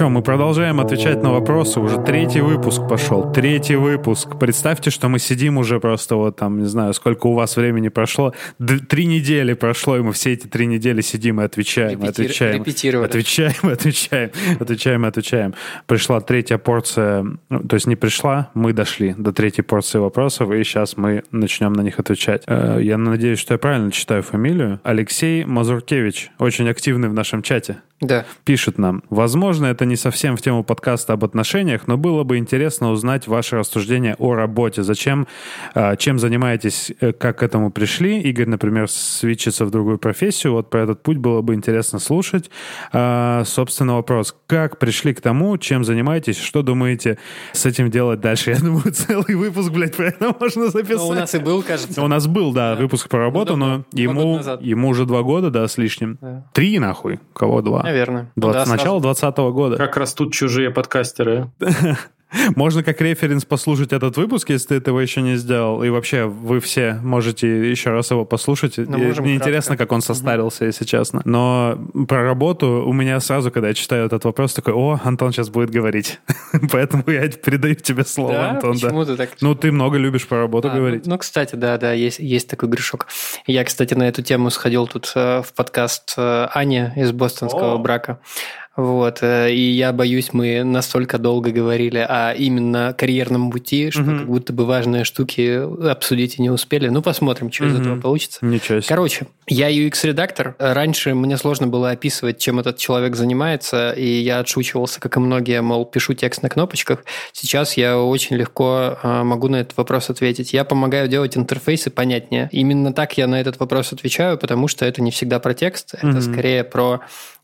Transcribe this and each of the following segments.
что, мы продолжаем отвечать на вопросы. Уже третий выпуск пошел. Третий выпуск. Представьте, что мы сидим уже просто вот там, не знаю, сколько у вас времени прошло. Д- три недели прошло, и мы все эти три недели сидим и отвечаем, Репетир... отвечаем. Репетировали. Отвечаем, отвечаем, отвечаем, отвечаем. Пришла третья порция, ну, то есть не пришла, мы дошли до третьей порции вопросов, и сейчас мы начнем на них отвечать. Э, Я надеюсь, что я правильно читаю фамилию. Алексей Мазуркевич, очень активный в нашем чате. Да. Пишет нам. Возможно, это не совсем в тему подкаста об отношениях, но было бы интересно узнать ваше рассуждение о работе. Зачем, а, чем занимаетесь, э, как к этому пришли. Игорь, например, свечится в другую профессию. Вот про этот путь было бы интересно слушать. А, Собственно, вопрос. Как пришли к тому, чем занимаетесь, что думаете с этим делать дальше? Я думаю, целый выпуск, блядь, про это можно записать. Ну, у нас и был, кажется. У нас был, да, выпуск про работу, давно. но Два года ему, ему уже два года, да, с лишним. Да. Три, нахуй. Кого два? Наверное. Двац- Да, с начала 2020 года. Как растут чужие подкастеры. Можно как референс послушать этот выпуск, если ты этого еще не сделал. И вообще, вы все можете еще раз его послушать. Ну, Мне кратко. интересно, как он состарился, если честно. Но про работу у меня сразу, когда я читаю этот вопрос, такой, о, Антон сейчас будет говорить. Поэтому я передаю тебе слово, Да? Антон. да. Почему ты так? Ну, ты много любишь про работу А, говорить. Ну, ну, кстати, да, да, есть, есть такой грешок. Я, кстати, на эту тему сходил тут э, в подкаст э, Ани из бостонского О. брака. Вот, э, и я боюсь, мы настолько долго говорили о имно карьерном пути, что Мгм. как будто бы важные штуки обсудить и не успели. Ну, посмотрим, что из Мгм. этого получится. Ничего себе. Короче, я UX-редактор. Раньше мне сложно было описывать, чем этот человек занимается, и я отшучивался, как и многие, мол, пишу текст на кнопочках. Сейчас я очень легко э, могу на этот вопрос ответить. Я помогаю делать интерфейсы понятнее. Именно так я на этот вопрос отвечаю, потому что это не всегда про текст, это Мгм. скорее про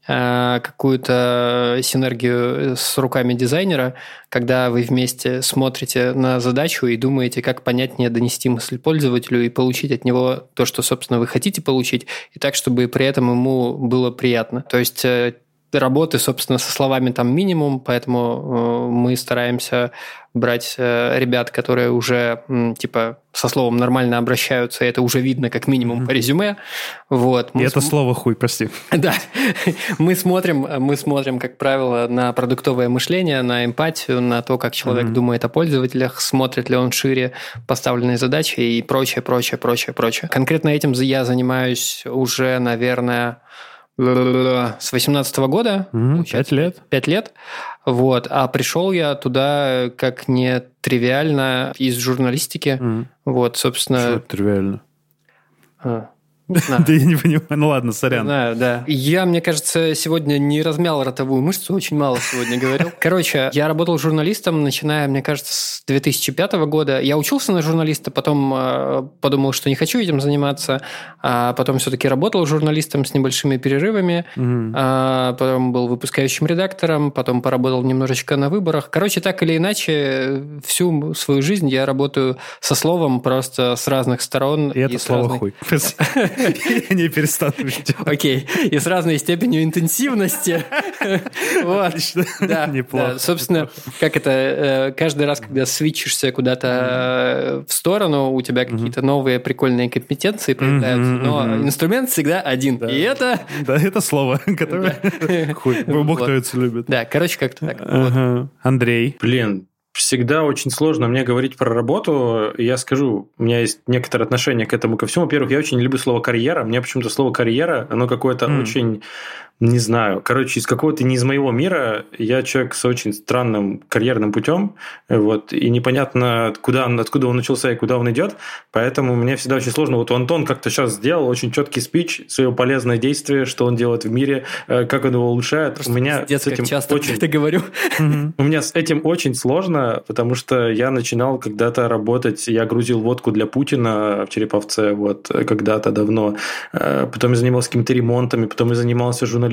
какую-то синергию с руками дизайнера, когда вы вместе смотрите на задачу и думаете, как понятнее донести мысль пользователю и получить от него то, что, собственно, вы хотите получить, и так, чтобы при этом ему было приятно. То есть э, работы, собственно, со словами там минимум, поэтому э, мы стараемся брать э, ребят, которые уже типа со словом нормально обращаются, и это уже видно как минимум по резюме. Вот. И это см- слово хуй, прости. да, мы смотрим, мы смотрим, как правило, на продуктовое мышление, на эмпатию, на то, как человек думает о пользователях, смотрит ли он шире поставленные задачи и прочее, прочее, прочее, прочее. Конкретно этим я занимаюсь уже, наверное, с 18 года. Мгм, получается, Пять лет. Пять лет. Вот. А пришел я туда как не тривиально из журналистики. Вот, Что собственно... это тривиально? а. Да я не понимаю. Ну ладно, Не сорян. Знаю, да. Я, мне кажется, сегодня не размял ротовую мышцу, очень мало сегодня говорил. Короче, я работал журналистом, начиная, мне кажется, с 2005 года. Я учился на журналиста, потом э, подумал, что не хочу этим заниматься, а потом все-таки работал журналистом с небольшими перерывами, а потом был выпускающим редактором, потом поработал немножечко на выборах. Короче, так или иначе, всю свою жизнь я работаю со словом просто с разных сторон. И это слово разной- хуй. Я не перестану видеть. Окей. И с разной степенью интенсивности. Вот. Отлично. Да, Неплохо. Собственно, как это, э, каждый раз, когда свитчишься куда-то э, в сторону, у тебя какие-то новые прикольные компетенции появляются, но инструмент всегда один. И это... Да, это слово, которое хуй. Бог любит. Да, короче, как-то так. Андрей. Блин, всегда очень сложно мне говорить про работу. Я скажу, у меня есть некоторое отношение к этому ко всему. Во-первых, я очень не люблю слово карьера. Мне почему-то слово карьера, оно какое-то М. очень, не знаю, короче, из какого-то не из моего мира. Я человек с очень странным карьерным путем, вот, и непонятно, куда, он- откуда он начался и куда он идет. Поэтому мне всегда очень сложно. Вот Антон как-то сейчас сделал очень четкий спич, свое полезное действие, что он делает в мире, э, как он его улучшает. у меня с этим часто очень это говорю. У меня с этим очень сложно, потому что я начинал когда-то работать, я грузил водку для Путина в Череповце вот когда-то давно, Э, потом я занимался какими-то ремонтами, потом я занимался журналистикой,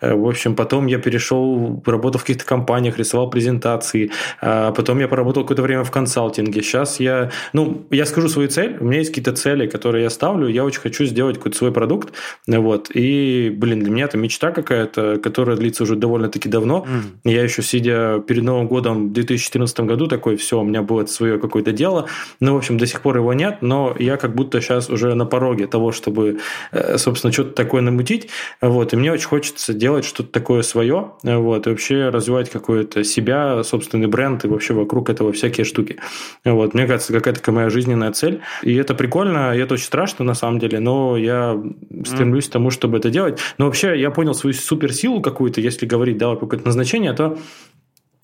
Э, в общем, потом я перешел, работал в каких-то компаниях, рисовал презентации, А потом я поработал какое-то время в консалтинге, сейчас я, ну, я скажу свою цель, у меня есть какие-то цели, которые я ставлю, я очень хочу сделать какой-то свой продукт, вот, и, блин, для меня это мечта какая-то, которая длится уже довольно-таки давно, Мгм. я еще сидя перед Новым годом 2014 году такой, все, у меня будет свое какое-то дело. Ну, в общем, до сих пор его нет, но я как будто сейчас уже на пороге того, чтобы, э, собственно, что-то такое намутить. Вот, и мне очень хочется делать что-то такое свое, вот, и вообще развивать какое-то себя, собственный бренд и вообще вокруг этого всякие штуки. Вот, мне кажется, какая-то такая моя жизненная цель. И это прикольно, и это очень страшно на самом деле, но я стремлюсь mm. к тому, чтобы это делать. Но вообще я понял свою суперсилу какую-то, если говорить, да, какое-то назначение, то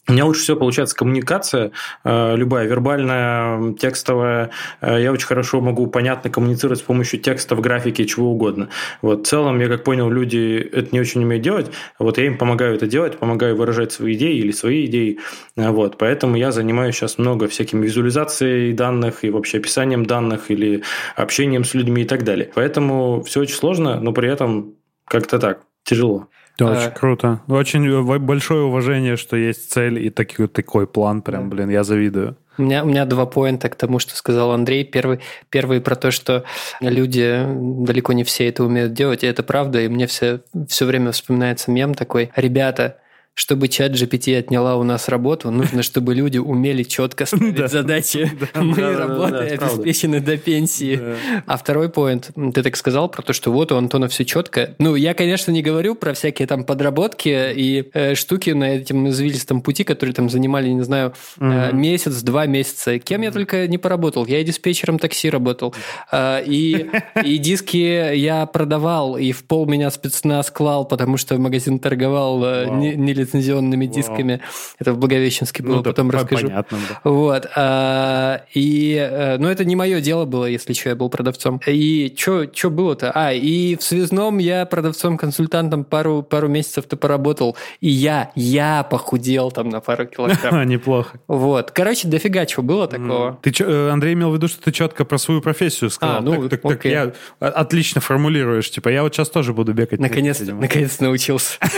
у меня лучше всего получается коммуникация, э, любая, вербальная, текстовая. Э, я очень хорошо могу понятно коммуницировать с помощью текстов, графики, чего угодно. Вот в целом, я как понял, люди это не очень умеют делать. Вот я им помогаю это делать, помогаю выражать свои идеи или свои идеи. Э, вот, поэтому я занимаюсь сейчас много всякими визуализацией данных и вообще описанием данных или общением с людьми и так далее. Поэтому все очень сложно, но при этом как-то так, тяжело. Очень а... круто. Очень большое уважение, что есть цель и такой, такой план. Прям, блин, я завидую. У меня, у меня два поинта к тому, что сказал Андрей. Первый, первый про то, что люди, далеко не все это умеют делать, и это правда, и мне все, все время вспоминается мем такой. Ребята, чтобы чат GPT отняла у нас работу, нужно, чтобы люди умели четко ставить задачи. Мы работаем обеспечены до пенсии. А второй поинт, ты так сказал про то, что вот у Антона все четко. Ну, я, конечно, не говорю про всякие там подработки и э, штуки на этом извилистом пути, которые там занимали, не знаю, э, месяц, два месяца. Кем я только не поработал. Я и диспетчером такси работал. Э, и, и диски я продавал, и в пол меня спецназ клал, потому что магазин торговал не, лицензионными Вау. дисками. Это в Благовещенске было, ну, потом да, расскажу. Понятно, да. Вот. А, и, э, ну, это не мое дело было, если что, я был продавцом. И что было-то? А, и в связном я продавцом-консультантом пару, пару месяцев-то поработал. И я, я похудел там на пару килограмм. Неплохо. Вот. Короче, дофига чего было такого. Ты э, Андрей имел в виду, что ты четко про свою профессию сказал. А, ну, так, так, так я отлично формулируешь. Типа, я вот сейчас тоже буду бегать. Наконец-то, наконец научился.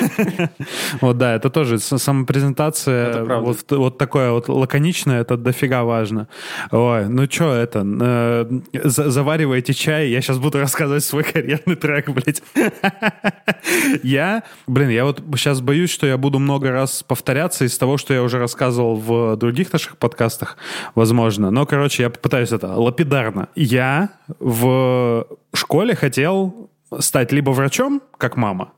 Вот, да, это тоже самопрезентация. Вот, вот такое вот лаконичное, это дофига важно. Ой, ну что это? Э, заваривайте чай, я сейчас буду рассказывать свой карьерный трек, блядь. Я, блин, я вот сейчас боюсь, что я буду много раз повторяться из того, что я уже рассказывал в других наших подкастах, возможно. Но, короче, я попытаюсь это лапидарно. Я в школе хотел стать либо врачом, как мама,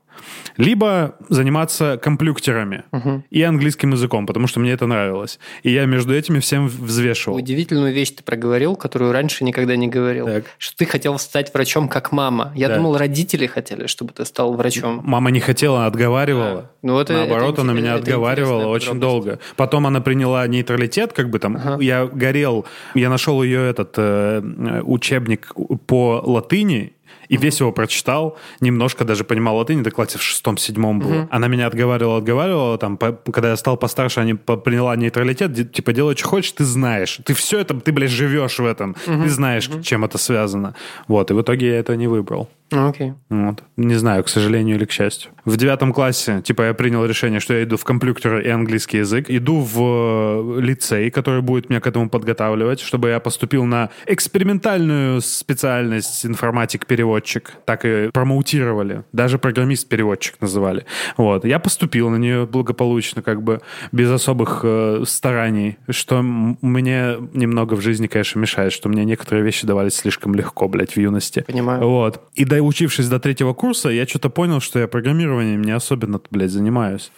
либо заниматься комплюктерами угу. и английским языком, потому что мне это нравилось. И я между этими всем взвешивал. Удивительную вещь ты проговорил, которую раньше никогда не говорил. Так. Что ты хотел стать врачом как мама. Я да. думал, родители хотели, чтобы ты стал врачом. Мама не хотела, отговаривала. А. Ну, вот Наоборот, это, она меня отговаривала очень долго. Потом она приняла нейтралитет, как бы там. Ага. Я горел, я нашел ее этот э, учебник по латыни, и угу. весь его прочитал, немножко даже понимал латынь, это классе в шестом-седьмом было. Угу. Она меня отговаривала, отговаривала, там, по, когда я стал постарше, они приняла нейтралитет, типа, делай, что хочешь, ты знаешь. Ты все это, ты, блядь, живешь в этом. Угу. Ты знаешь, угу. чем это связано. Вот, и в итоге я это не выбрал. Окей. Okay. Вот. Не знаю, к сожалению или к счастью. В девятом классе, типа, я принял решение, что я иду в компьютер и английский язык. Иду в э, лицей, который будет меня к этому подготавливать, чтобы я поступил на экспериментальную специальность информатик-переводчик. Так и промоутировали. Даже программист-переводчик называли. Вот. Я поступил на нее благополучно, как бы, без особых э, стараний, что мне немного в жизни, конечно, мешает, что мне некоторые вещи давались слишком легко, блядь, в юности. Понимаю. Вот. И да, учившись до третьего курса, я что-то понял, что я программированием не особенно, блядь, занимаюсь.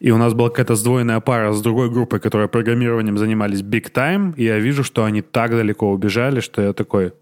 И у нас была какая-то сдвоенная пара с другой группой, которая программированием занимались big time, и я вижу, что они так далеко убежали, что я такой,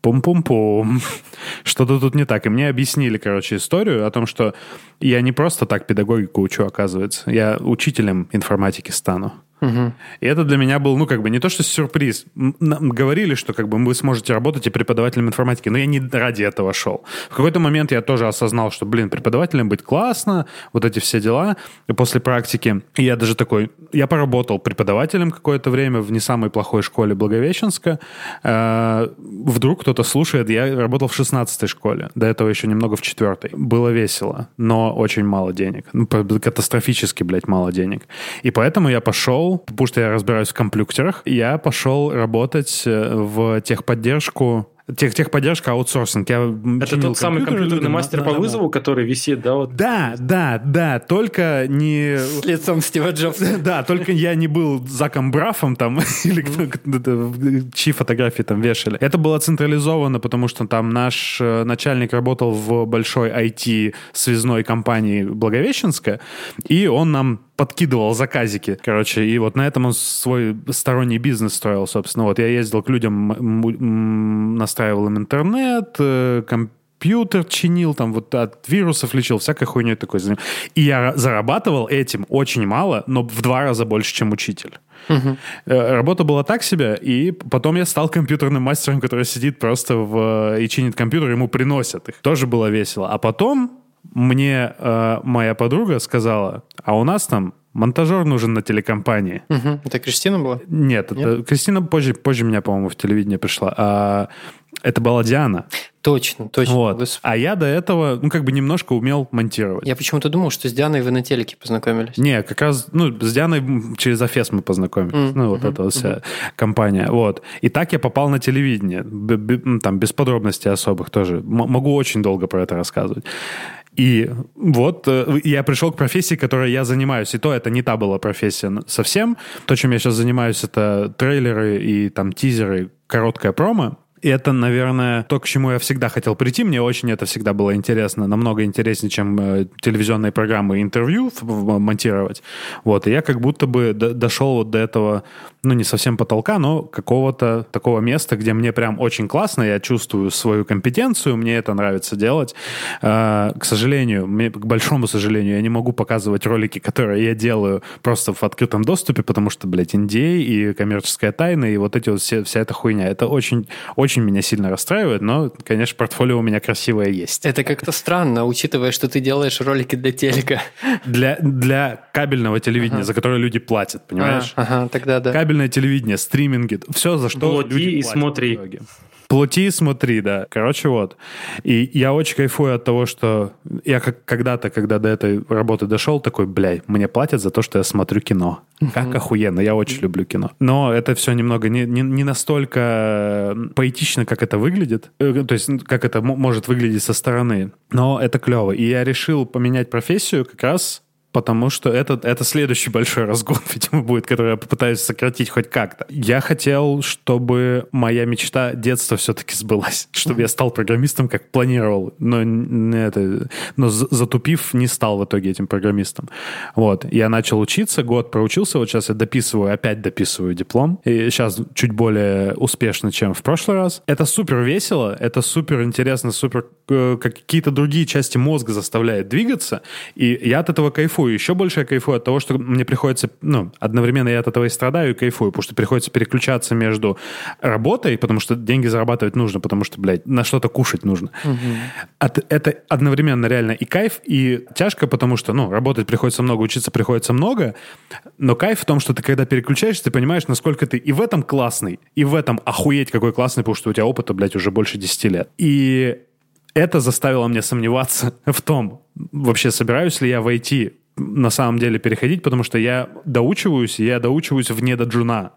пум-пум-пум, что-то тут не так. И мне объяснили, короче, историю о том, что я не просто так педагогику учу, оказывается. Я учителем информатики стану. Угу. И это для меня был, ну, как бы не то, что сюрприз. Нам говорили, что как бы вы сможете работать и преподавателем информатики, но я не ради этого шел. В какой-то момент я тоже осознал, что, блин, преподавателем быть классно, вот эти все дела. И после практики я даже такой, я поработал преподавателем какое-то время в не самой плохой школе Благовещенска. Э, вдруг кто-то слушает, я работал в 16 школе, до этого еще немного в 4 Было весело, но очень мало денег. Ну, катастрофически, блядь, мало денег. И поэтому я пошел потому что я разбираюсь в компьютерах, я пошел работать э, в техподдержку Тех, техподдержка, аутсорсинг. Я Это тот самый компьютерный мастер по вызову, который висит, да? Вот. Да, да, да, только не... С лицом Стива Джобса. Да, только я не был Заком Брафом там, или кто, чьи фотографии там вешали. Это было централизовано, потому что там наш э, начальник работал в большой IT-связной компании Благовещенская, и он нам подкидывал заказики, короче, и вот на этом он свой сторонний бизнес строил, собственно. Вот я ездил к людям, настраивал им интернет, э, компьютер чинил, там вот от вирусов лечил, всякой хуйней такой. И я зарабатывал этим очень мало, но в два раза больше, чем учитель. Угу. Работа была так себе, и потом я стал компьютерным мастером, который сидит просто в, и чинит компьютер, ему приносят их. Тоже было весело. А потом мне э, моя подруга сказала, а у нас там монтажер нужен на телекомпании. Угу. Это Кристина была? Нет, Нет? Это, Кристина позже, позже меня, по-моему, в телевидение пришла. А это была Диана. Точно, точно. Вот. А я до этого, ну, как бы немножко умел монтировать. Я почему-то думал, что с Дианой вы на телеке познакомились. Не, как раз, ну, с Дианой через Афес мы познакомились. Mm-hmm. Ну, вот mm-hmm. эта вот вся mm-hmm. компания. Вот. И так я попал на телевидение. Б- там, без подробностей особых тоже. М- могу очень долго про это рассказывать. И вот э, я пришел к профессии, которой я занимаюсь. И то это не та была профессия совсем. То, чем я сейчас занимаюсь, это трейлеры и там тизеры, короткая промо. Это, наверное, то, к чему я всегда хотел прийти. Мне очень это всегда было интересно. Намного интереснее, чем э, телевизионные программы интервью монтировать. Вот. И я как будто бы дошел вот до этого, ну, не совсем потолка, но какого-то такого места, где мне прям очень классно, я чувствую свою компетенцию, мне это нравится делать. Э, к сожалению, мне, к большому сожалению, я не могу показывать ролики, которые я делаю просто в открытом доступе, потому что, блядь, NDA и коммерческая тайна, и вот эти вот все, вся эта хуйня. Это очень, очень очень меня сильно расстраивает, но, конечно, портфолио у меня красивое есть. Это как-то странно, учитывая, что ты делаешь ролики для телека. Для, для кабельного телевидения, ага. за которое люди платят, понимаешь? А, ага, тогда да. Кабельное телевидение, стриминги, все, за что Плати люди и платят смотри. Плати и смотри, да. Короче, вот. И я очень кайфую от того, что я как когда-то, когда до этой работы дошел, такой, бля, мне платят за то, что я смотрю кино. Как охуенно, я очень люблю кино. Но это все немного не, не, не настолько поэтично, как это выглядит. Э, то есть, как это может выглядеть со стороны. Но это клево. И я решил поменять профессию как раз потому что это, это следующий большой разгон, видимо, будет, который я попытаюсь сократить хоть как-то. Я хотел, чтобы моя мечта детства все-таки сбылась, чтобы я стал программистом, как планировал, но, это, но затупив, не стал в итоге этим программистом. Вот. Я начал учиться, год проучился, вот сейчас я дописываю, опять дописываю диплом, и сейчас чуть более успешно, чем в прошлый раз. Это супер весело, это супер интересно, супер э, какие-то другие части мозга заставляет двигаться, и я от этого кайфую кайфую. Еще больше я кайфую от того, что мне приходится, ну, одновременно я от этого и страдаю, и кайфую, потому что приходится переключаться между работой, потому что деньги зарабатывать нужно, потому что, блядь, на что-то кушать нужно. Угу. От, это одновременно реально и кайф, и тяжко, потому что, ну, работать приходится много, учиться приходится много, но кайф в том, что ты когда переключаешься, ты понимаешь, насколько ты и в этом классный, и в этом охуеть какой классный, потому что у тебя опыта, блядь, уже больше 10 лет. И это заставило меня сомневаться в том, вообще собираюсь ли я войти на самом деле переходить, потому что я доучиваюсь, и я доучиваюсь вне доджуна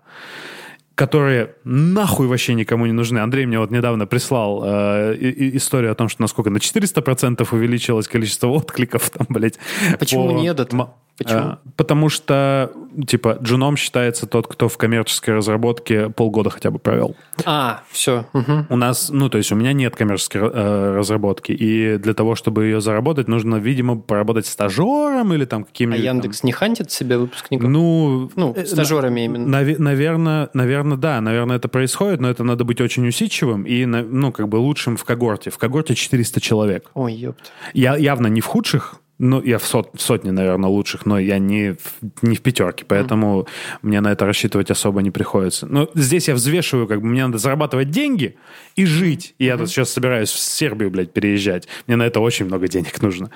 которые нахуй вообще никому не нужны. Андрей мне вот недавно прислал э, историю о том, что насколько на 400% увеличилось количество откликов там, блядь. Почему по... не этот? Почему? А, потому что, типа, джуном считается тот, кто в коммерческой разработке полгода хотя бы провел. А, все. Угу. У нас, ну, то есть у меня нет коммерческой э, разработки, и для того, чтобы ее заработать, нужно, видимо, поработать стажером или там каким-нибудь... А Яндекс там... не хантит себе выпускников? Ну... Ну, э, стажерами именно. Нав- наверное, наверное, да, наверное, это происходит, но это надо быть очень усидчивым и, ну, как бы лучшим в когорте. В когорте 400 человек. Ой, ёпт. Я явно не в худших, ну, я в, сот, в сотне, наверное, лучших, но я не в, не в пятерке, поэтому mm. мне на это рассчитывать особо не приходится. Но здесь я взвешиваю, как бы мне надо зарабатывать деньги и жить. И mm-hmm. я тут сейчас собираюсь в Сербию, блядь, переезжать. Мне на это очень много денег нужно.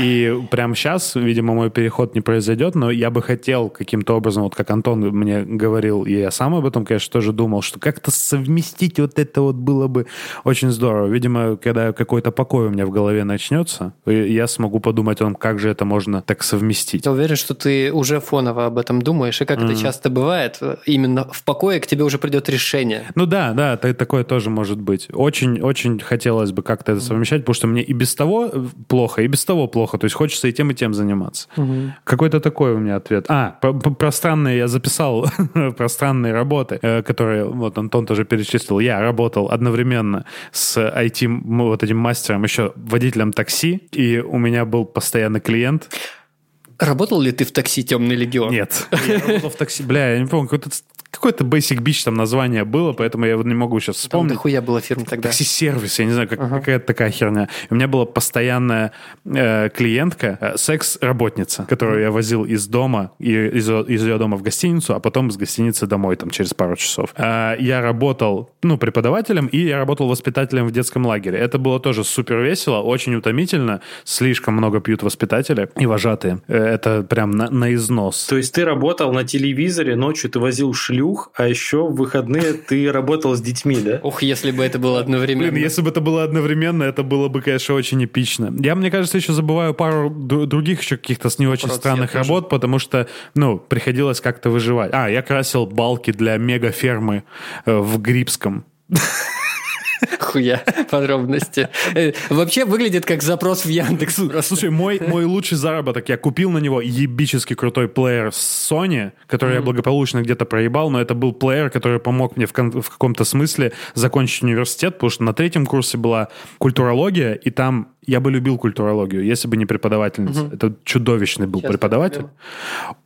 И прямо сейчас, видимо, мой переход не произойдет, но я бы хотел каким-то образом, вот как Антон мне говорил, и я сам об этом, конечно, тоже думал, что как-то совместить вот это вот было бы очень здорово. Видимо, когда какой-то покой у меня в голове начнется, я смогу подумать подумать о том, как же это можно так совместить. Я уверен, что ты уже фоново об этом думаешь, и как mm-hmm. это часто бывает, именно в покое к тебе уже придет решение. Ну да, да, такое тоже может быть. Очень, очень хотелось бы как-то это совмещать, потому что мне и без того плохо, и без того плохо. То есть хочется и тем, и тем заниматься. Mm-hmm. Какой-то такой у меня ответ. А, про, про странные я записал, про странные работы, э, которые вот Антон тоже перечислил. Я работал одновременно с IT, вот этим мастером, еще водителем такси, и у меня был постоянный клиент. Работал ли ты в такси «Темный легион»? Нет. Я работал в такси, бля, я не помню, какой-то какой-то Basic Beach там название было, поэтому я не могу сейчас вспомнить. Там дохуя была фирма тогда. Такси-сервис, я не знаю, как, ага. какая-то такая херня. у меня была постоянная э, клиентка, э, секс-работница, которую я возил из дома, и, из, из ее дома в гостиницу, а потом из гостиницы домой там через пару часов. Э, я работал, ну, преподавателем, и я работал воспитателем в детском лагере. Это было тоже супер весело, очень утомительно, слишком много пьют воспитатели и вожатые. Э, это прям на, на износ. То есть ты работал на телевизоре, ночью ты возил шлю шлюх, а еще в выходные ты работал с детьми, да? Ох, если бы это было одновременно. Блин, если бы это было одновременно, это было бы, конечно, очень эпично. Я, мне кажется, еще забываю пару других еще каких-то с не очень Вопрос странных работ, потому что, ну, приходилось как-то выживать. А, я красил балки для мегафермы э, в Грибском. Хуя подробности. Э, вообще выглядит как запрос в Яндекс. Слушай, мой, мой лучший заработок, я купил на него ебически крутой плеер с Sony, который mm-hmm. я благополучно где-то проебал, но это был плеер, который помог мне в, в каком-то смысле закончить университет, потому что на третьем курсе была культурология, и там я бы любил культурологию, если бы не преподавательница. Угу. Это чудовищный был Сейчас преподаватель.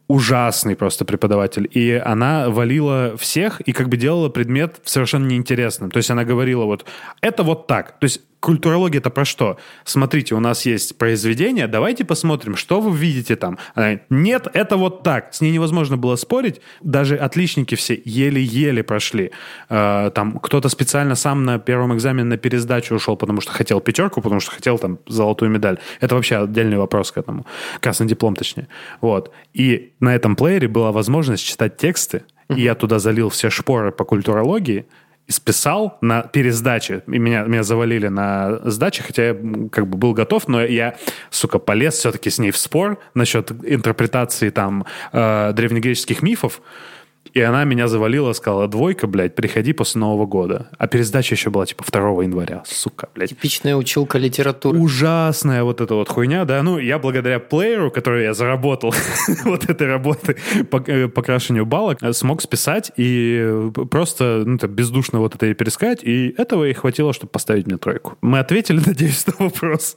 Ужасный просто преподаватель. И она валила всех и как бы делала предмет совершенно неинтересным. То есть она говорила вот, это вот так. То есть культурология это про что? Смотрите, у нас есть произведение, давайте посмотрим, что вы видите там. Она, Нет, это вот так. С ней невозможно было спорить. Даже отличники все еле-еле прошли. Э, там кто-то специально сам на первом экзамене на пересдачу ушел, потому что хотел пятерку, потому что хотел там золотую медаль. Это вообще отдельный вопрос к этому. Красный диплом, точнее. Вот. И на этом плеере была возможность читать тексты, и я туда залил все шпоры по культурологии, списал на пересдаче. И меня, меня завалили на сдаче, хотя я как бы был готов, но я, сука, полез все-таки с ней в спор насчет интерпретации там э, древнегреческих мифов. И она меня завалила, сказала, двойка, блядь, приходи после Нового года. А пересдача еще была, типа, 2 января. Сука, блядь. Типичная училка литературы. Ужасная вот эта вот хуйня, да. Ну, я благодаря плееру, который я заработал вот этой работы по э, покрашению балок, смог списать и просто, ну, так, бездушно вот это и перескать. И этого и хватило, чтобы поставить мне тройку. Мы ответили, надеюсь, на вопрос.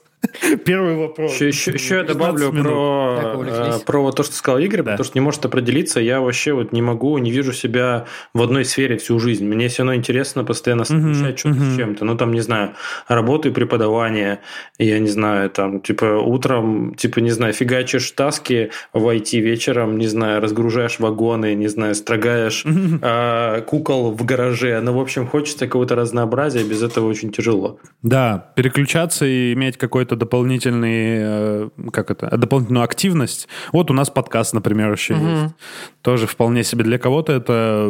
Первый вопрос. Еще, еще, еще я добавлю про, э, про вот то, что сказал Игорь, да. потому что не может определиться. Я вообще вот не могу, не вижу себя в одной сфере всю жизнь. Мне все равно интересно постоянно совмещать uh-huh, что-то uh-huh. с чем-то. Ну, там, не знаю, работу и преподавание. Я не знаю, там, типа, утром, типа, не знаю, фигачишь таски в IT вечером, не знаю, разгружаешь вагоны, не знаю, строгаешь uh-huh. а, кукол в гараже. Ну, в общем, хочется какого-то разнообразия, без этого очень тяжело. Да, переключаться и иметь какой-то какой-то дополнительный, э, как это, дополнительную активность. Вот у нас подкаст, например, еще угу. есть. Тоже вполне себе для кого-то это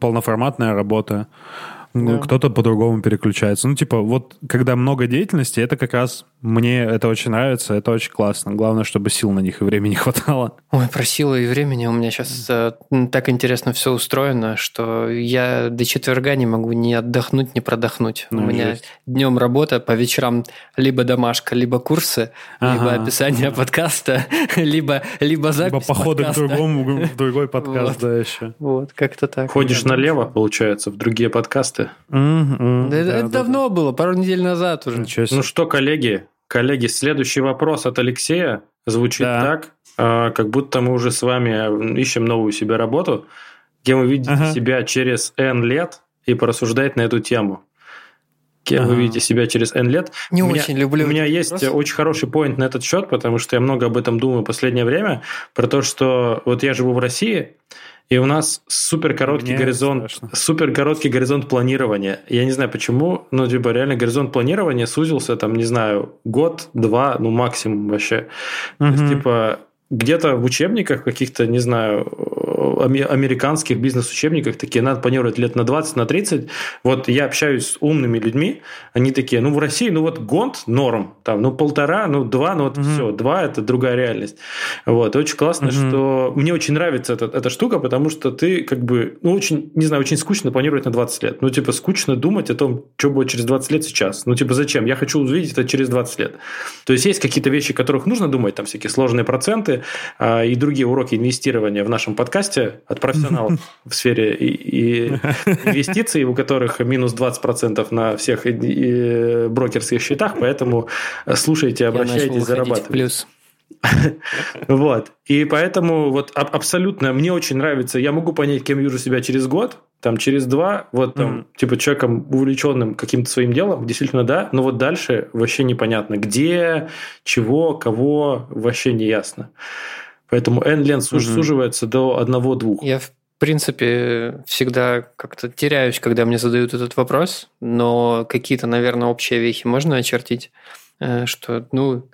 полноформатная работа. Да. Кто-то по-другому переключается. Ну, типа, вот когда много деятельности, это как раз мне это очень нравится, это очень классно. Главное, чтобы сил на них и времени хватало. Ой, про силы и времени у меня сейчас э, так интересно все устроено, что я до четверга не могу ни отдохнуть, ни продохнуть. Ну, у меня жесть. днем работа, по вечерам либо домашка, либо курсы, ага. либо описание подкаста, либо, либо запись Либо походы к другому, в другой подкаст, вот. да, еще. Вот, как-то так. Ходишь налево, получается, в другие подкасты. Mm-hmm. Да, да, это да, давно да. было, пару недель назад уже. Ну что, коллеги, Коллеги, следующий вопрос от Алексея звучит да. так, а, как будто мы уже с вами ищем новую себе работу, где вы видите ага. себя через N лет и порассуждать на эту тему. Кем ага. вы видите себя через N лет? Не у очень меня, люблю. У меня есть вопрос. очень хороший поинт на этот счет, потому что я много об этом думаю в последнее время, про то, что вот я живу в России, и у нас супер короткий Мне горизонт, супер короткий горизонт планирования. Я не знаю почему, но типа реально горизонт планирования сузился там, не знаю, год, два, ну максимум вообще. Угу. То есть, типа где-то в учебниках каких-то, не знаю, американских бизнес-учебниках такие, надо планировать лет на 20, на 30. Вот я общаюсь с умными людьми, они такие, ну в России, ну вот год норм, там, ну полтора, ну два, ну вот угу. все, два это другая реальность. Вот, очень классно, угу. что мне очень нравится эта, эта штука, потому что ты как бы, ну очень, не знаю, очень скучно планировать на 20 лет. Ну типа скучно думать о том, что будет через 20 лет сейчас. Ну типа зачем? Я хочу увидеть это через 20 лет. То есть есть какие-то вещи, о которых нужно думать, там всякие сложные проценты а, и другие уроки инвестирования в нашем подкасте от профессионалов в сфере и, и инвестиций, у которых минус 20% на всех брокерских счетах, поэтому слушайте, обращайтесь, зарабатывайте. плюс. Вот. И поэтому вот абсолютно мне очень нравится. Я могу понять, кем вижу себя через год, там через два, вот там, mm-hmm. типа человеком увлеченным каким-то своим делом, действительно да, но вот дальше вообще непонятно, где, чего, кого, вообще не ясно. Поэтому N-лен mm-hmm. суживается до одного-двух. Я в принципе, всегда как-то теряюсь, когда мне задают этот вопрос, но какие-то, наверное, общие вехи можно очертить, э, что, ну,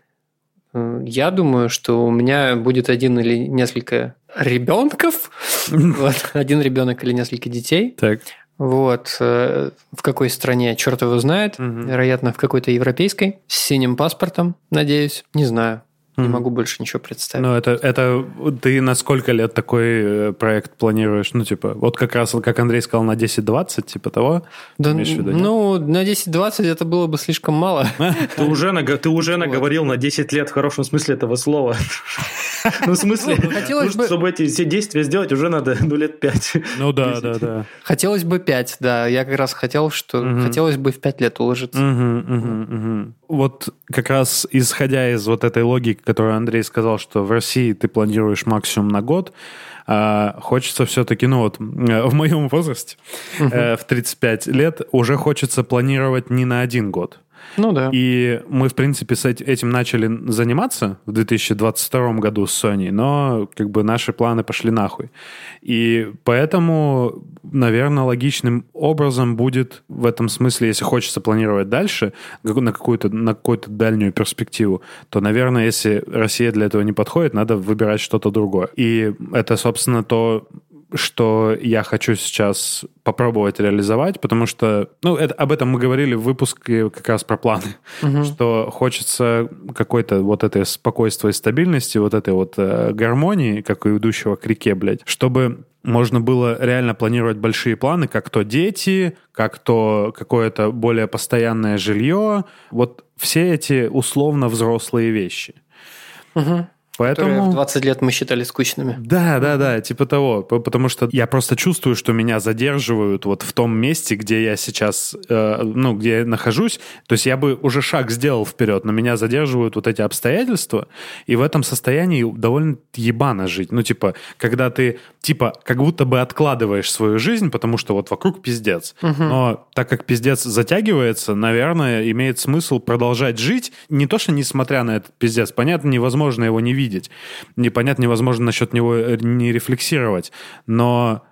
э, я думаю, что у меня будет один или несколько ребенков, вот, один ребенок или несколько детей. Так. Вот. Э, в какой стране, черт его знает. Угу. Вероятно, в какой-то европейской. С синим паспортом, надеюсь. Не знаю. Не могу больше ничего представить. Ну, это, это ты на сколько лет такой э, проект планируешь? Ну, типа, вот как раз, как Андрей сказал, на 10-20, типа того? Да, виду, ну, на 10-20 это было бы слишком мало. Ты уже, ты уже наговорил на 10 лет в хорошем смысле этого слова. Ну, в смысле, ну, чтобы эти все действия сделать, уже надо, ну, лет пять. Ну, да, да, да. Хотелось бы пять, да. Я как раз хотел, что хотелось бы в пять лет уложиться. Вот как раз исходя из вот этой логики, которую Андрей сказал, что в России ты планируешь максимум на год, а хочется все-таки, ну вот, в моем возрасте, uh в 35 лет, уже хочется планировать не на один год. Ну да. И мы, в принципе, с этим начали заниматься в 2022 году с Sony, но как бы наши планы пошли нахуй. И поэтому, наверное, логичным образом будет в этом смысле, если хочется планировать дальше, на какую-то, на какую-то дальнюю перспективу, то, наверное, если Россия для этого не подходит, надо выбирать что-то другое. И это, собственно, то, что я хочу сейчас попробовать реализовать, потому что, ну, это, об этом мы говорили в выпуске как раз про планы, угу. что хочется какой-то вот этой спокойствия и стабильности, вот этой вот э, гармонии, как у идущего к реке, блядь, чтобы можно было реально планировать большие планы, как то дети, как то какое-то более постоянное жилье, вот все эти условно взрослые вещи. Угу. Поэтому... Которые в 20 лет мы считали скучными. Да, да, да, типа того. Потому что я просто чувствую, что меня задерживают вот в том месте, где я сейчас, э, ну, где я нахожусь. То есть я бы уже шаг сделал вперед, но меня задерживают вот эти обстоятельства. И в этом состоянии довольно ебано жить. Ну, типа, когда ты, типа, как будто бы откладываешь свою жизнь, потому что вот вокруг пиздец. Угу. Но так как пиздец затягивается, наверное, имеет смысл продолжать жить. Не то, что несмотря на этот пиздец. Понятно, невозможно его не видеть видеть. Непонятно, невозможно насчет него э, не рефлексировать. Но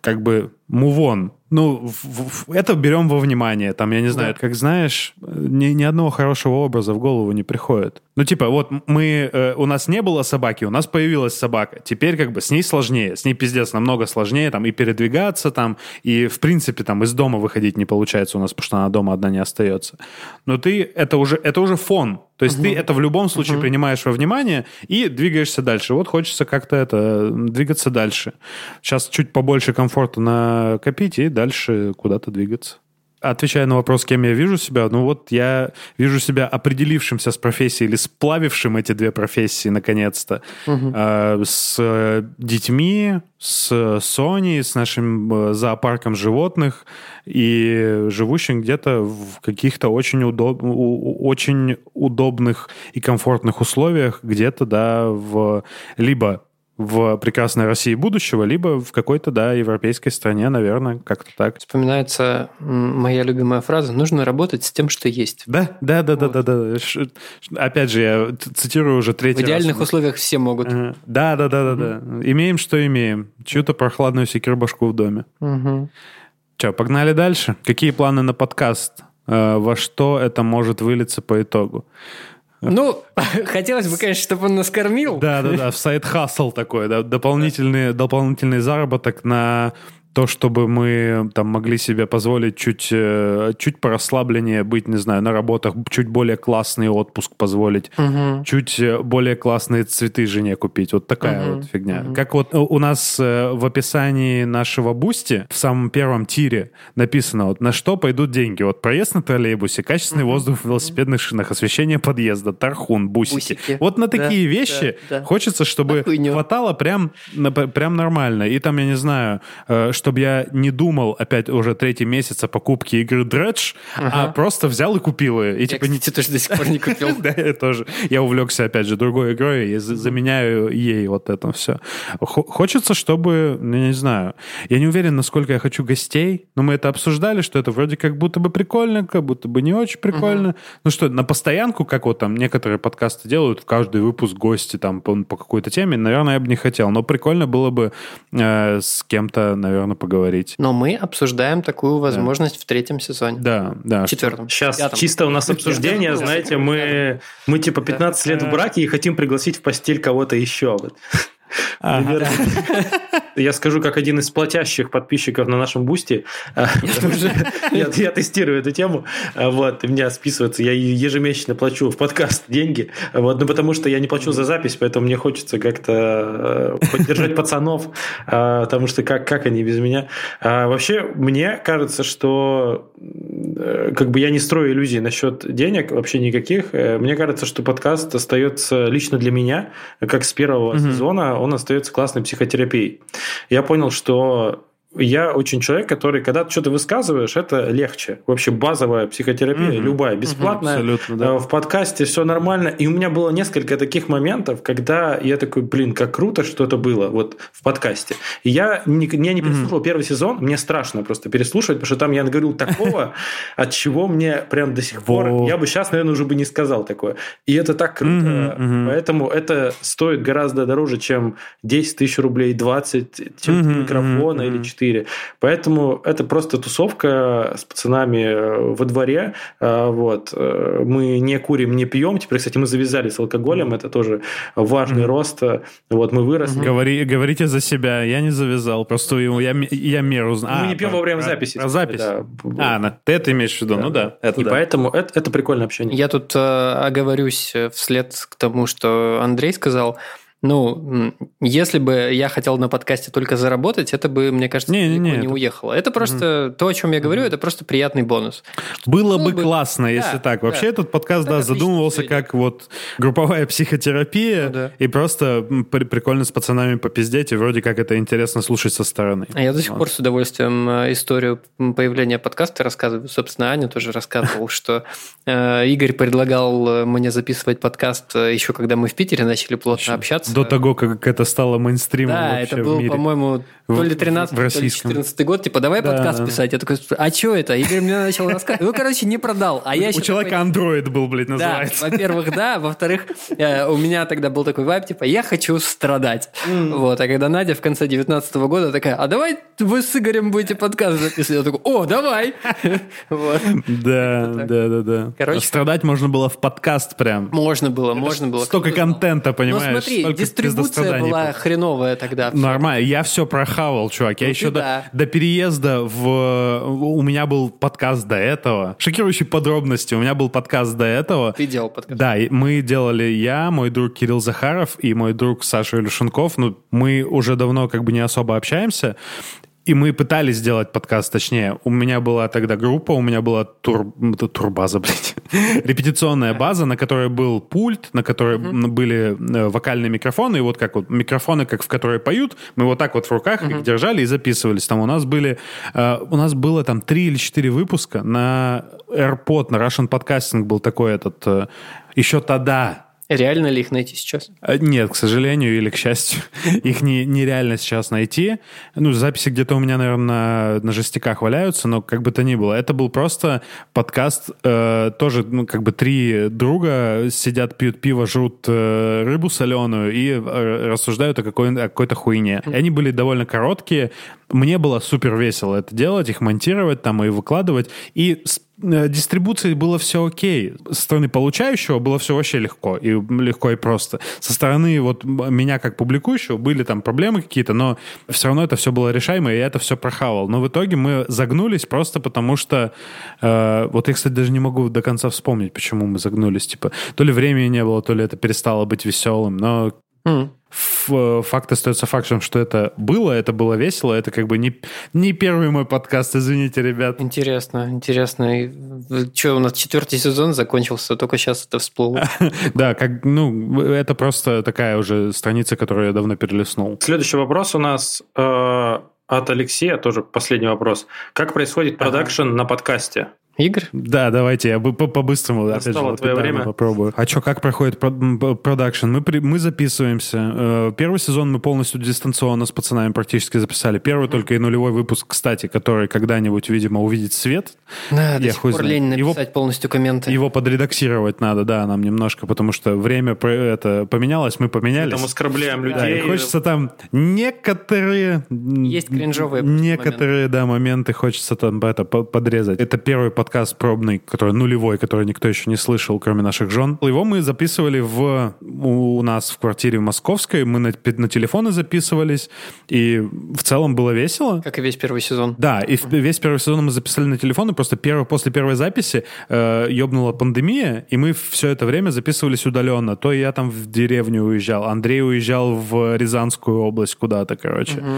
как бы on. Ну, в, в, это берем во внимание. Там, я не знаю, да. как знаешь, ни, ни одного хорошего образа в голову не приходит. Ну, типа, вот мы, э, у нас не было собаки, у нас появилась собака. Теперь как бы с ней сложнее. С ней пиздец намного сложнее там и передвигаться там, и в принципе там из дома выходить не получается у нас, потому что она дома одна не остается. Но ты, это уже, это уже фон. То есть угу. ты это в любом случае угу. принимаешь во внимание и двигаешься дальше. Вот хочется как-то это, двигаться дальше. Сейчас чуть побольше комфорта накопить и дальше куда-то двигаться. Отвечая на вопрос, кем я вижу себя, ну вот я вижу себя определившимся с профессией или сплавившим эти две профессии наконец-то. Угу. Э, с детьми, с Sony, с нашим э, зоопарком животных и живущим где-то в каких-то очень, удоб... очень удобных и комфортных условиях, где-то, да, в либо в прекрасной России будущего, либо в какой-то, да, европейской стране, наверное, как-то так. Вспоминается моя любимая фраза «нужно работать с тем, что есть». Да, да, да, вот. да, да, да. Опять же, я цитирую уже третий. В идеальных раз. условиях все могут. Да, да, да, да, угу. да. Имеем, что имеем. Чью-то прохладную секирбашку в доме. Угу. Че, погнали дальше? Какие планы на подкаст? Э, во что это может вылиться по итогу? Ну, хотелось бы, конечно, чтобы он нас кормил. Да-да-да, в side hustle такой, да, дополнительный, дополнительный заработок на то, чтобы мы там могли себе позволить чуть, э, чуть порасслабленнее быть, не знаю, на работах, чуть более классный отпуск позволить, угу. чуть э, более классные цветы жене купить. Вот такая угу. вот фигня. Угу. Как вот у нас э, в описании нашего Boosty в самом первом тире написано, вот на что пойдут деньги. Вот проезд на троллейбусе, качественный угу. воздух в велосипедных шинах, освещение подъезда, тархун, бусики. бусики. Вот на такие да, вещи да, да. хочется, чтобы хватало прям, прям нормально. И там, я не знаю, чтобы я не думал опять уже третий месяц о покупке игры Dredge, ага. а просто взял и купил ее. И, я, типа, кстати, не... тоже до сих пор не купил. Да, я тоже. Я увлекся, опять же, другой игрой и заменяю ей вот это все. Хочется, чтобы, ну, я не знаю, я не уверен, насколько я хочу гостей, но мы это обсуждали, что это вроде как будто бы прикольно, как будто бы не очень прикольно. Ну что, на постоянку, как вот там некоторые подкасты делают, в каждый выпуск гости там по, по какой-то теме, наверное, я бы не хотел. Но прикольно было бы э, с кем-то, наверное, поговорить. Но мы обсуждаем такую возможность да. в третьем сезоне. Да, да. В четвертом. Сейчас пятом. чисто у нас обсуждение, знаете, мы, мы типа 15 лет в браке и хотим пригласить в постель кого-то еще. Ага. Я скажу, как один из платящих подписчиков на нашем бусте. Я, я тестирую эту тему. Вот, меня списывается, я ежемесячно плачу в подкаст деньги. Вот, ну, потому что я не плачу за запись, поэтому мне хочется как-то э, поддержать пацанов, а, потому что как, как они без меня. А, вообще, мне кажется, что э, как бы я не строю иллюзий насчет денег, вообще никаких. Э, мне кажется, что подкаст остается лично для меня, как с первого сезона, он остается классной психотерапией. Я понял, что я очень человек, который, когда ты что-то высказываешь, это легче. Вообще базовая психотерапия, угу. любая, бесплатная. Угу, абсолютно, да. Э, в подкасте все нормально. И у меня было несколько таких моментов, когда я такой, блин, как круто, что это было вот в подкасте. И я не, я не переслушал угу. первый сезон, мне страшно просто переслушивать, потому что там я наговорил такого, от чего мне прям до сих пор, я бы сейчас, наверное, уже бы не сказал такое. И это так круто. Поэтому это стоит гораздо дороже, чем 10 тысяч рублей, 20, чем микрофона или 4 4. Поэтому это просто тусовка с пацанами э, во дворе. Э, вот. Э, мы не курим, не пьем. Теперь, кстати, мы завязали с алкоголем. Это тоже важный mm-hmm. рост. Вот мы выросли. Говори, говорите за себя. Я не завязал. Просто я, я меру знаю. Мы а, не пьем во время записи. Про запись? Да. А, на, ты это имеешь в виду? Да. Ну да. Это И да. поэтому это, это прикольное общение. Я тут э, оговорюсь вслед к тому, что Андрей сказал. Ну, если бы я хотел на подкасте только заработать, это бы, мне кажется, не, не, не, не это... уехало. Это просто угу. то, о чем я говорю, это просто приятный бонус. Было бы классно, бы... если да, так. Вообще да. этот подкаст, да, да задумывался как вот групповая психотерапия, ну, да. и просто при прикольно с пацанами попиздеть, и вроде как это интересно слушать со стороны. А я до сих вот. пор с удовольствием э, историю появления подкаста рассказываю. Собственно, Аня тоже рассказывал, что э, Игорь предлагал э, мне записывать подкаст еще когда мы в Питере начали плотно общаться до того, как это стало мейнстримом Да, это был, по-моему, то ли 13 то ли 14 год. Типа, давай да, подкаст писать. Я такой, а что это? Игорь мне начал рассказывать. Ну, короче, не продал. А я У человека Android был, блядь, называется. Да, во-первых, да. Во-вторых, э, у меня тогда был такой вайб, типа, я хочу страдать. Вот. А когда Надя в конце 19 года такая, а давай вы с Игорем будете подкаст записывать. Я такой, о, давай. Да, да, да, да. Короче. Страдать можно было в подкаст прям. Можно было, можно было. Столько контента, понимаешь? Ну смотри, дистрибуция была хреновая тогда. Нормально, я все прохавал, чувак. Я ну, еще до, до переезда в... У меня был подкаст до этого. Шокирующие подробности. У меня был подкаст до этого. Ты делал подкаст? Да, мы делали я, мой друг Кирилл Захаров и мой друг Саша Илюшенков. Ну, мы уже давно как бы не особо общаемся. И мы пытались сделать подкаст, точнее, у меня была тогда группа, у меня была тур... турбаза, блядь, репетиционная база, на которой был пульт, на которой mm-hmm. были э, вокальные микрофоны, и вот как вот микрофоны, как в которые поют, мы вот так вот в руках mm-hmm. их держали и записывались. Там у нас были, uh, у нас было там три или четыре выпуска на AirPod, на Russian Podcasting был такой этот, uh, еще тогда, Реально ли их найти сейчас? А, нет, к сожалению или к счастью, их не, нереально сейчас найти. Ну, записи где-то у меня, наверное, на, на жестяках валяются, но как бы то ни было. Это был просто подкаст, э, тоже, ну, как бы три друга сидят, пьют пиво, жрут э, рыбу соленую и э, рассуждают о, какой, о какой-то хуйне. И они были довольно короткие. Мне было супер весело это делать, их монтировать там и выкладывать. И э, дистрибуции было все окей. Со стороны получающего было все вообще легко. И легко и просто. Со стороны вот меня как публикующего были там проблемы какие-то, но все равно это все было решаемо, и я это все прохавал. Но в итоге мы загнулись просто потому, что... Э, вот я, кстати, даже не могу до конца вспомнить, почему мы загнулись. Типа, то ли времени не было, то ли это перестало быть веселым. Но mm. Факт остается фактом, что это было, это было весело, это как бы не, не первый мой подкаст, извините, ребят. Интересно, интересно. Что, у нас четвертый сезон закончился, только сейчас это всплыло. Да, как, ну, это просто такая уже страница, которую я давно перелистнул. Следующий вопрос у нас э, от Алексея, тоже последний вопрос. Как происходит продакшн на подкасте? Игр? Да, давайте я по-быстрому опять же, твое время. попробую. А что, как проходит продакшн? Мы, при, мы записываемся. Э, первый сезон мы полностью дистанционно с пацанами практически записали. Первый только и нулевой выпуск, кстати, который когда-нибудь, видимо, увидит свет. Да, я до сих пор лень написать его, полностью комменты. Его подредактировать надо, да, нам немножко, потому что время это поменялось, мы поменялись. Мы там оскорбляем людей. Да, и хочется там некоторые... Есть кринжовые Некоторые, моменты. да, моменты хочется там это подрезать. Это первый подкаст подкаст пробный, который нулевой, который никто еще не слышал, кроме наших жен. Его мы записывали в, у нас в квартире в Московской, мы на, на телефоны записывались, и в целом было весело. Как и весь первый сезон. Да, и весь первый сезон мы записали на телефоны, просто первый, после первой записи э, ёбнула пандемия, и мы все это время записывались удаленно. То я там в деревню уезжал, Андрей уезжал в Рязанскую область куда-то, короче. Угу.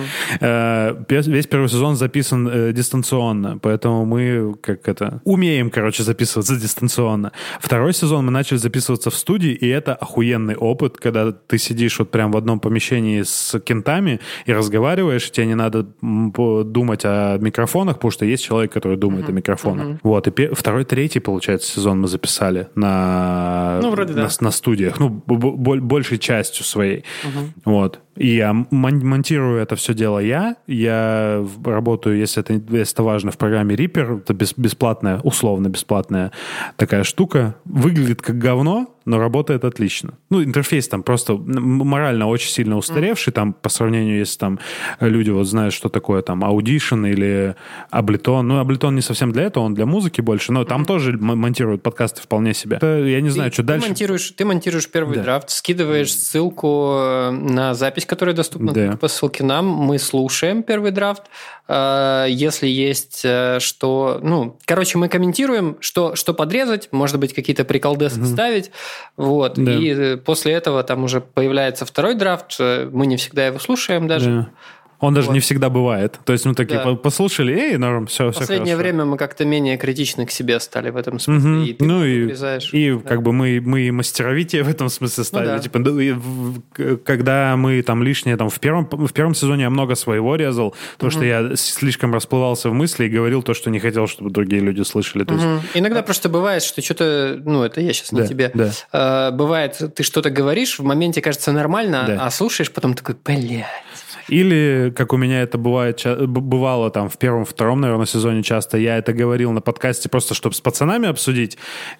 Э, весь первый сезон записан э, дистанционно, поэтому мы как это умеем, короче, записываться дистанционно. Второй сезон мы начали записываться в студии, и это охуенный опыт, когда ты сидишь вот прям в одном помещении с кентами и разговариваешь, тебе не надо думать о микрофонах, потому что есть человек, который думает mm-hmm. о микрофонах. Mm-hmm. Вот, и второй, третий, получается, сезон мы записали на, ну, вроде на, да. на студиях, ну, большей частью своей. Mm-hmm. Вот. И я монтирую это все дело я. Я работаю, если это, если это важно, в программе Reaper. Это бесплатная, условно бесплатная такая штука. Выглядит как говно, но работает отлично. Ну, интерфейс там просто морально очень сильно устаревший, там, по сравнению, если там люди вот знают, что такое там Audition или Ableton. Ну, Ableton не совсем для этого, он для музыки больше, но там тоже монтируют подкасты вполне себе. Это, я не ты, знаю, что ты дальше. Монтируешь, ты монтируешь первый да. драфт, скидываешь ссылку э, на запись, которая доступна да. по ссылке нам, мы слушаем первый драфт, если есть э, что... Ну, короче, мы комментируем, что, что подрезать, может быть, какие-то приколдесы угу. вставить, вот. Да. И э, после этого там уже появляется второй драфт. Э, мы не всегда его слушаем даже. Да. Он даже вот. не всегда бывает. То есть мы такие да. послушали, эй, норм, все, все Последнее хорошо. время мы как-то менее критичны к себе стали в этом смысле. Угу. И ты ну и, и да. как бы мы, мы и мастеровитие в этом смысле стали. Ну, да. Типа, когда мы там лишнее, там в первом, в первом сезоне я много своего резал, то угу. что я слишком расплывался в мысли и говорил то, что не хотел, чтобы другие люди слышали. То угу. есть... Иногда а... просто бывает, что что-то, ну это я сейчас да, не тебе, да. А, бывает, ты что-то говоришь, в моменте кажется нормально, да. а слушаешь, потом такой, блядь. Или, как у меня это бывает, бывало там в первом, втором, наверное, сезоне часто, я это говорил на подкасте просто, чтобы с пацанами обсудить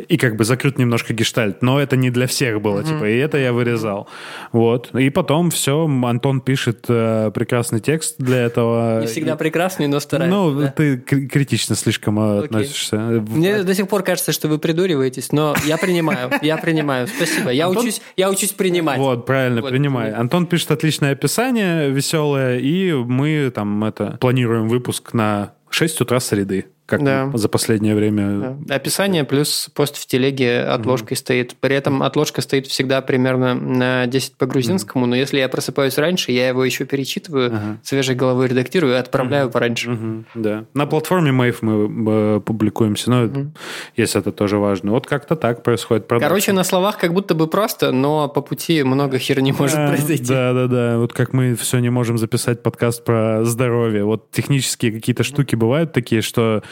и как бы закрыть немножко гештальт. Но это не для всех было, mm-hmm. типа, и это я вырезал. Вот. И потом все, Антон пишет э, прекрасный текст для этого. Не всегда прекрасный, но старается. Ну, да? ты критично слишком okay. относишься. Мне до сих пор кажется, что вы придуриваетесь, но я принимаю, я принимаю. Спасибо. Я учусь, я учусь принимать. Вот, правильно, принимай. Антон пишет отличное описание, веселое веселая, и мы там это планируем выпуск на 6 утра среды как да. за последнее время. Да. Описание плюс пост в телеге отложкой угу. стоит. При этом отложка стоит всегда примерно на 10 по грузинскому, угу. но если я просыпаюсь раньше, я его еще перечитываю, ага. свежей головой редактирую и отправляю угу. пораньше. Угу. Да. На платформе Mave мы э, публикуемся, но угу. если это тоже важно. Вот как-то так происходит. Продакшн. Короче, на словах как будто бы просто, но по пути много херни может да, произойти. Да, да, да. Вот как мы все не можем записать подкаст про здоровье. Вот технические какие-то штуки бывают такие, что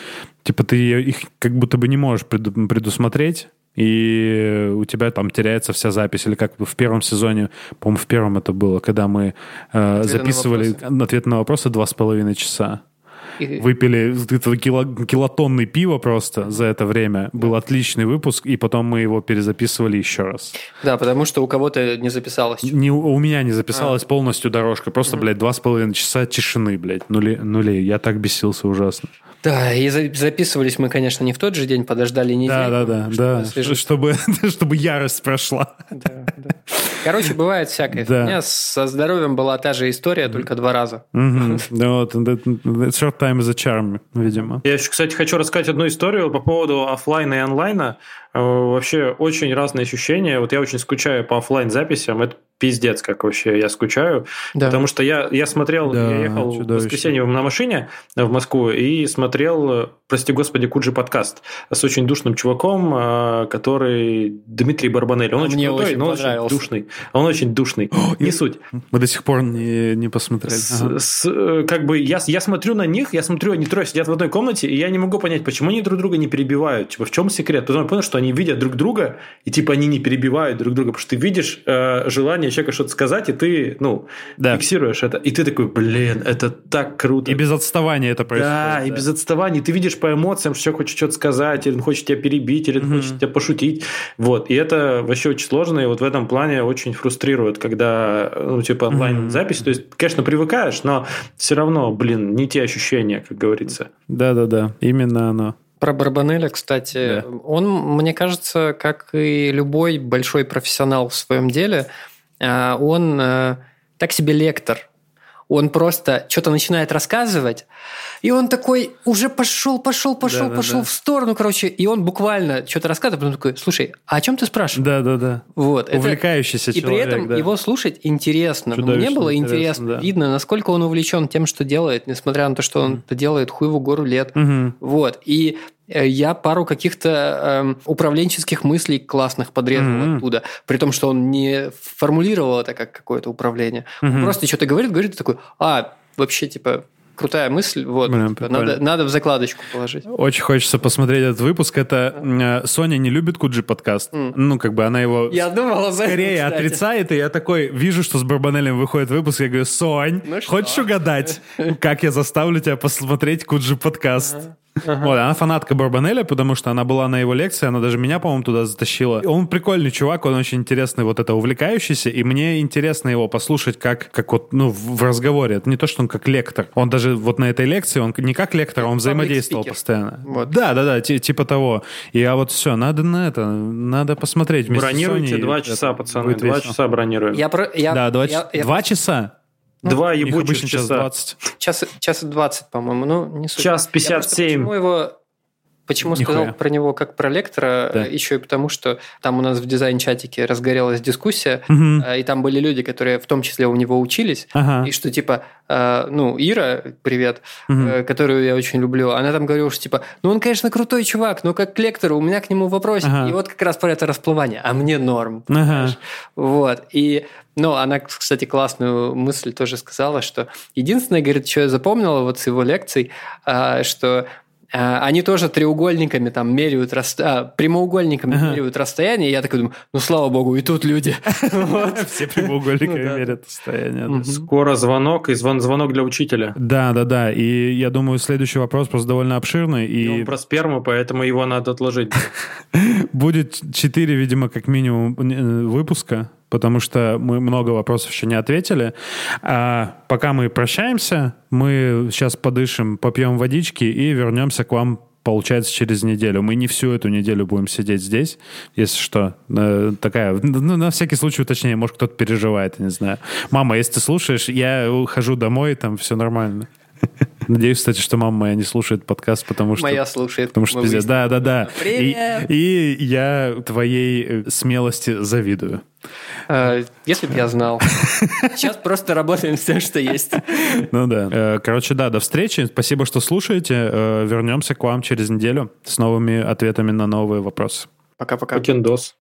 типа ты их как будто бы не можешь предусмотреть, и у тебя там теряется вся запись. Или как в первом сезоне, по-моему, в первом это было, когда мы э, записывали на ответ на вопросы два с половиной часа. Выпили кило, килотонный пиво просто за это время. Был отличный выпуск, и потом мы его перезаписывали еще раз. Да, потому что у кого-то не записалось. Не, у меня не записалась а. полностью дорожка. Просто, mm блядь, два с половиной часа тишины, блядь, нули, нулей. Я так бесился ужасно. Да, и записывались мы, конечно, не в тот же день, подождали неделю. Да, да, да, да, чтобы, чтобы ярость прошла. Да, да. Короче, бывает всякое. Да. У меня со здоровьем была та же история, только два раза. Да, вот, short time is a charm, видимо. Я еще, кстати, хочу рассказать одну историю по поводу офлайна и онлайна. Э, вообще очень разные ощущения. Вот я очень скучаю по офлайн записям. Это пиздец, как вообще я скучаю. Да. Потому что я, я смотрел, да, я ехал чудовище. в воскресенье на машине в Москву и смотрел, прости господи, Куджи подкаст с очень душным чуваком, э, который Дмитрий Барбанель. Он а очень мне крутой, очень но очень душный. Он очень душный. О, не суть. Мы до сих пор не, не посмотрели. С, ага. с, э, как бы я, я смотрю на них, я смотрю, они трое сидят в одной комнате, и я не могу понять, почему они друг друга не перебивают. Типа, в чем секрет? Потом я понял, что они видят друг друга, и типа они не перебивают друг друга, потому что ты видишь э, желание человека что-то сказать, и ты, ну, да. фиксируешь это. И ты такой, блин, это так круто. И без отставания это происходит. Да, да. и без отставания. Ты видишь по эмоциям, что человек хочет что-то сказать, или он хочет тебя перебить, или он угу. хочет тебя пошутить. Вот. И это вообще очень сложно, и вот в этом плане очень фрустрирует, когда, ну, типа, онлайн-запись. Угу. То есть, конечно, привыкаешь, но все равно, блин, не те ощущения, как говорится. Да-да-да, именно оно. Про Барбанеля, кстати, да. он, мне кажется, как и любой большой профессионал в своем деле, э, он э, так себе лектор он просто что-то начинает рассказывать, и он такой уже пошел, пошел, пошел, да, пошел да, в сторону, короче, и он буквально что-то рассказывает, потом такой, слушай, а о чем ты спрашиваешь? Да, да, да. Вот. Увлекающийся это... человек. И при этом да. его слушать интересно. Мне было интересно, да. видно, насколько он увлечен тем, что делает, несмотря на то, что он это делает хуеву гору лет. Угу. Вот. И я пару каких-то э, управленческих мыслей классных подрезал mm-hmm. оттуда, при том, что он не формулировал это как какое-то управление. Mm-hmm. Он просто что-то говорит, говорит, и такой, а, вообще, типа, крутая мысль, вот, Блин, типа, надо, надо в закладочку положить. Очень хочется посмотреть этот выпуск. Это э, Соня не любит Куджи подкаст. Mm. Ну, как бы она его я думала, скорее это, отрицает, и я такой вижу, что с Барбанелем выходит выпуск, я говорю, Сонь, ну хочешь угадать, как я заставлю тебя посмотреть Куджи подкаст? Uh-huh. Вот, она фанатка Барбанеля, потому что она была на его лекции, она даже меня, по-моему, туда затащила. Он прикольный чувак, он очень интересный, вот это увлекающийся, и мне интересно его послушать как, как вот, ну, в разговоре. Это не то, что он как лектор. Он даже вот на этой лекции, он не как лектор, он взаимодействовал постоянно. Вот. Да, да, да, типа того. И а вот все, надо на это, надо посмотреть. Бронируйте два часа, пацаны, два часа бронируем. Я про, я, да, два, я, два часа? Ну, Два ебучих часа. Час 20. Час, час 20, по-моему. Ну, не суть. Час 57. Я почему его Почему Нихуя. сказал про него как про лектора? Да. Еще и потому, что там у нас в дизайн-чатике разгорелась дискуссия, угу. и там были люди, которые в том числе у него учились, ага. и что типа, э, ну, Ира, привет, угу. которую я очень люблю, она там говорила, что типа, ну, он, конечно, крутой чувак, но как к лектору у меня к нему вопрос. Ага. И вот как раз про это расплывание, а мне норм. Ага. Вот. И ну, она, кстати, классную мысль тоже сказала, что единственное, говорит, что я запомнила вот с его лекций, что а, они тоже треугольниками там меряют расстояние, а, прямоугольниками ага. меряют расстояние. И я такой думаю, ну слава богу, и тут люди. Все прямоугольниками ну мерят расстояние. Скоро звонок и звонок для учителя. Да, да, да. И я думаю, следующий вопрос просто довольно обширный. И он про сперму, поэтому его надо отложить. Будет четыре, видимо, как минимум э, выпуска потому что мы много вопросов еще не ответили. А пока мы прощаемся, мы сейчас подышим, попьем водички и вернемся к вам получается, через неделю. Мы не всю эту неделю будем сидеть здесь, если что. Э, такая, ну, на всякий случай уточнее, может, кто-то переживает, не знаю. Мама, если ты слушаешь, я ухожу домой, там все нормально. Надеюсь, кстати, что мама моя не слушает подкаст, потому что... Моя слушает. Потому что пиздец. Да, да, да. Привет! И, и я твоей э, смелости завидую. А, если бы я знал. Сейчас просто работаем с тем, что есть. Ну да. Э, короче, да, до встречи. Спасибо, что слушаете. Э, вернемся к вам через неделю с новыми ответами на новые вопросы. Пока-пока. Покендос.